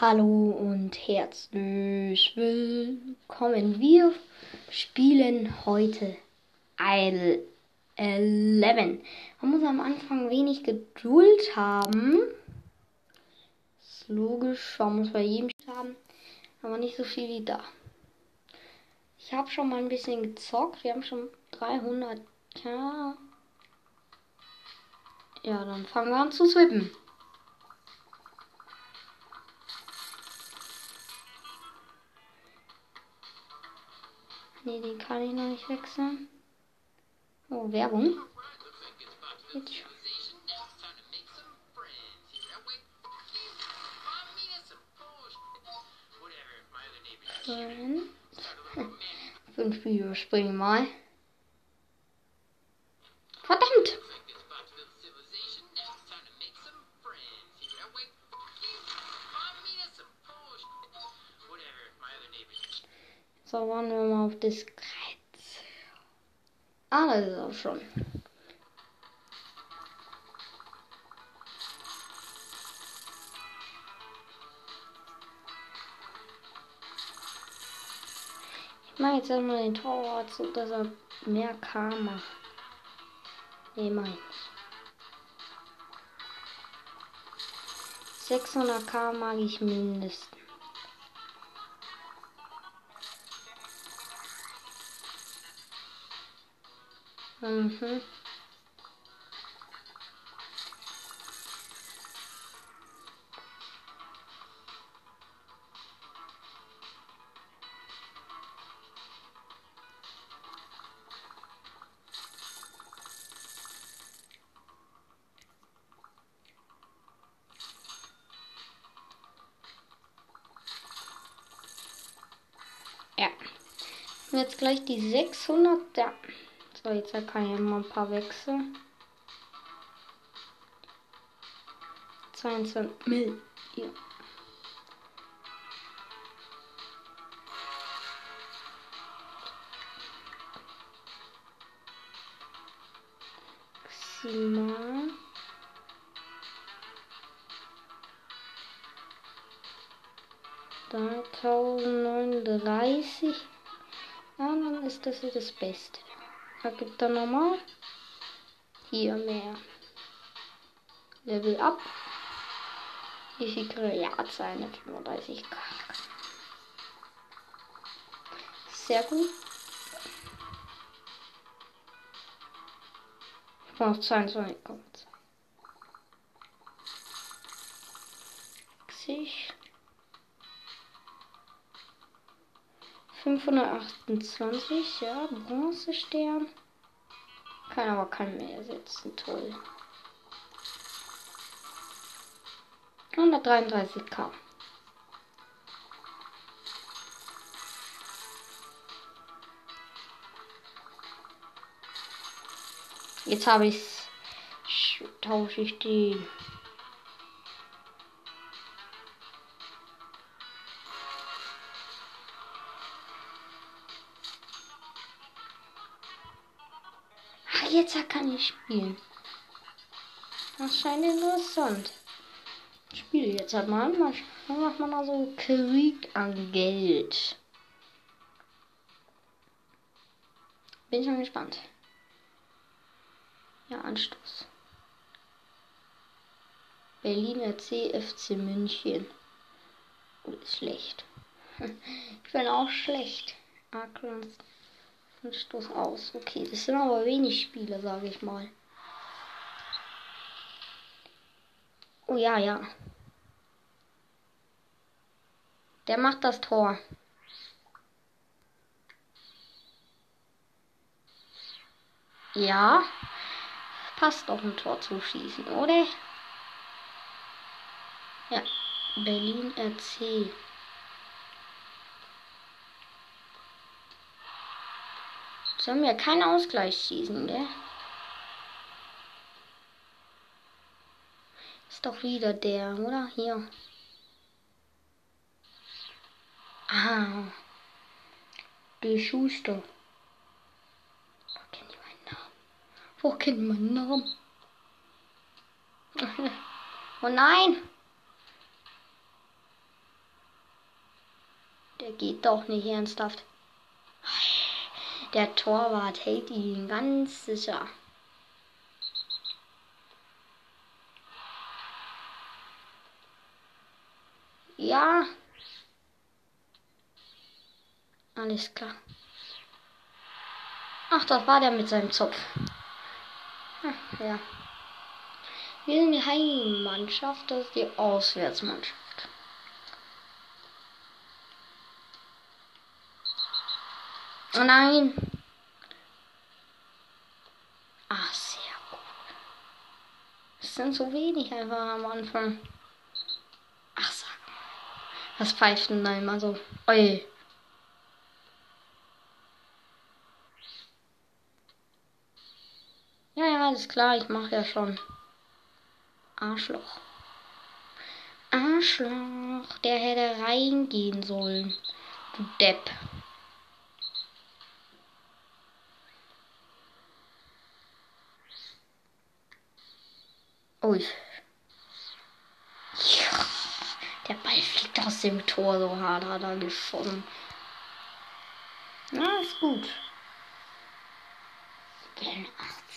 Hallo und herzlich willkommen. Wir spielen heute Idle 11. Man muss am Anfang wenig Geduld haben. Ist logisch, man muss bei jedem haben, aber nicht so viel wie da. Ich habe schon mal ein bisschen gezockt. Wir haben schon 300 K. Ja, dann fangen wir an zu swippen. Den kann ich noch nicht wechseln. Oh, Werbung. Jetzt schon. Fünf Spiele springen mal. Auf das Kreuz. Ah, das ist auch schon. Ich mache jetzt erstmal den Torwart so, dass er mehr K macht. Nee, mein. 600k mag ich mindestens. Mhm. Ja. Jetzt gleich die 600. Ja. So, jetzt kann ich mal ein paar wechseln. 22 Mill. Hier. Maximal. Da 1039. Ja, dann ist das hier das Beste. Da gibt er nochmal. Hier mehr. Level up. Wie viel Grillard seine 35 K. Sehr gut. Ich brauche 22 60. 528, ja, Bronzestern. Kann aber keinen mehr ersetzen, toll. 133k. Jetzt habe ich tausche ich die kann ich spielen. Das scheint interessant. Ich spiele jetzt halt mal. Mal macht man also Krieg an Geld. Bin schon gespannt. Ja, Anstoß. Berliner CFC München. Oh, ist schlecht. Ich bin auch schlecht. Akron Stoß aus. Okay, das sind aber wenig Spiele, sage ich mal. Oh ja, ja. Der macht das Tor. Ja. Passt doch ein Tor zu schießen, oder? Ja. Berlin RC. Sollen wir keinen Ausgleich schießen, gell? Ist doch wieder der, oder? Hier. Ah. Der Schuster. Wo kennt ihr meinen Namen? Wo kennt ihr meinen Namen? oh nein! Der geht doch nicht ernsthaft. Der Torwart hält ihn ganz sicher. Ja. Alles klar. Ach, das war der mit seinem Zopf. Ach, ja. Wir sind die Heimmannschaft, das ist die Auswärtsmannschaft. Oh nein. Ah, sehr gut. Es sind so wenig einfach am Anfang. Ach, sag mal. Was pfeift denn da immer so? Oi. Ja, ja, alles klar, ich mache ja schon. Arschloch. Arschloch, der hätte reingehen sollen. Du Depp. Ui. Ja, der Ball fliegt aus dem Tor so hart, hat er geschossen. Na, ist gut.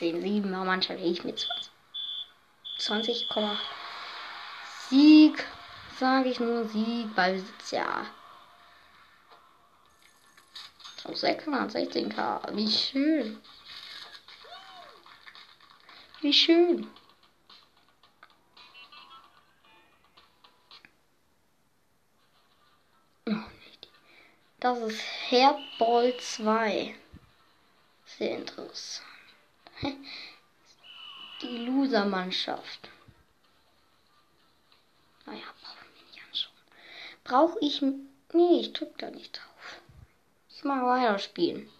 18, 7, aber manchmal ich mit 20. 20,8. Sieg, sage ich nur Sieg, Ballbesitz, ja. So 616k, wie schön. Wie schön. Das ist Herdball 2. Sehr interessant. Die Loser-Mannschaft. Naja, brauchen wir nicht anschauen. Brauche ich. Nee, ich drück da nicht drauf. Ich mal weiter spielen.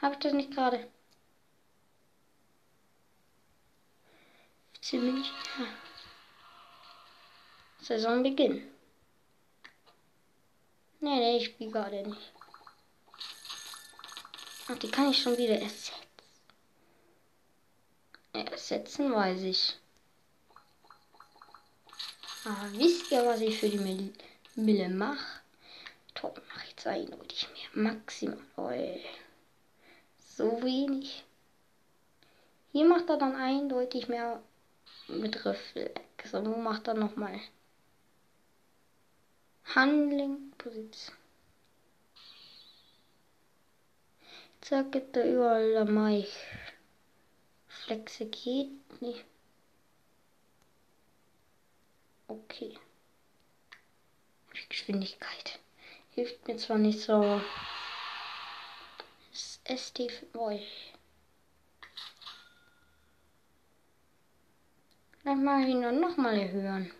Habe ich das nicht gerade? Ziemlich. Ja. Saisonbeginn. Nee, nee, ich spiele gerade nicht. Ach, die kann ich schon wieder ersetzen. Ersetzen weiß ich. Aber wisst ihr, was ich für die Mille mache? Top mache ich zwei eindeutig mehr. Maximal. Oh, so wenig. Hier macht er dann eindeutig mehr mit Reflex. Und wo macht er nochmal? Handling, Position. Zack, gibt da überall der Mai. Flexe geht nicht. Okay. Geschwindigkeit. Hilft mir zwar nicht so. Das ST Boy. Vielleicht mal ihn dann nochmal erhöhen.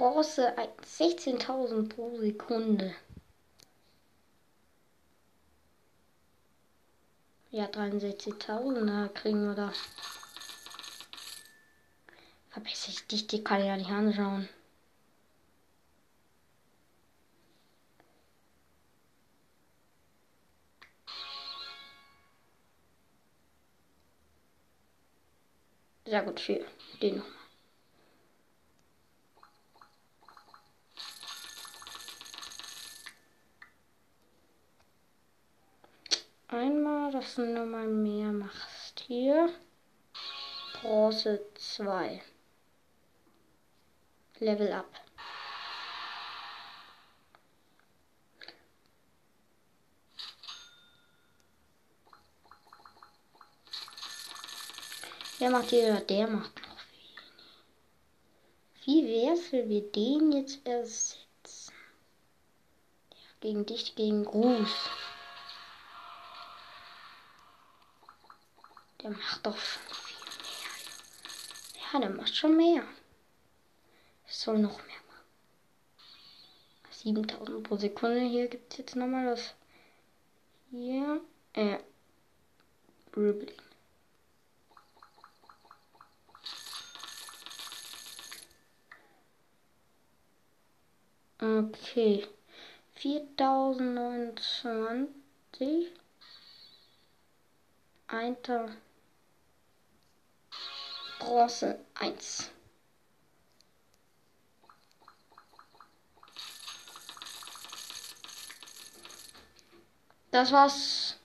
Bronze 16.000 pro Sekunde. Ja, 63.000, da kriegen wir das. Verbessere ich dich, die kann ich ja nicht anschauen. Sehr gut, für den noch. Einmal, dass du nochmal mehr machst. Hier. Bronze 2. Level up. Der macht hier, der macht noch wenig. Wie wär's, wenn wir den jetzt ersetzen? Gegen dich, gegen Gruß. Der macht doch schon viel mehr. Ja, der macht schon mehr. Es soll noch mehr machen. 7000 pro Sekunde. Hier gibt es jetzt nochmal das. Hier. Äh. Dribbling. Okay. 4029. Einter. Bronze 1. Das war's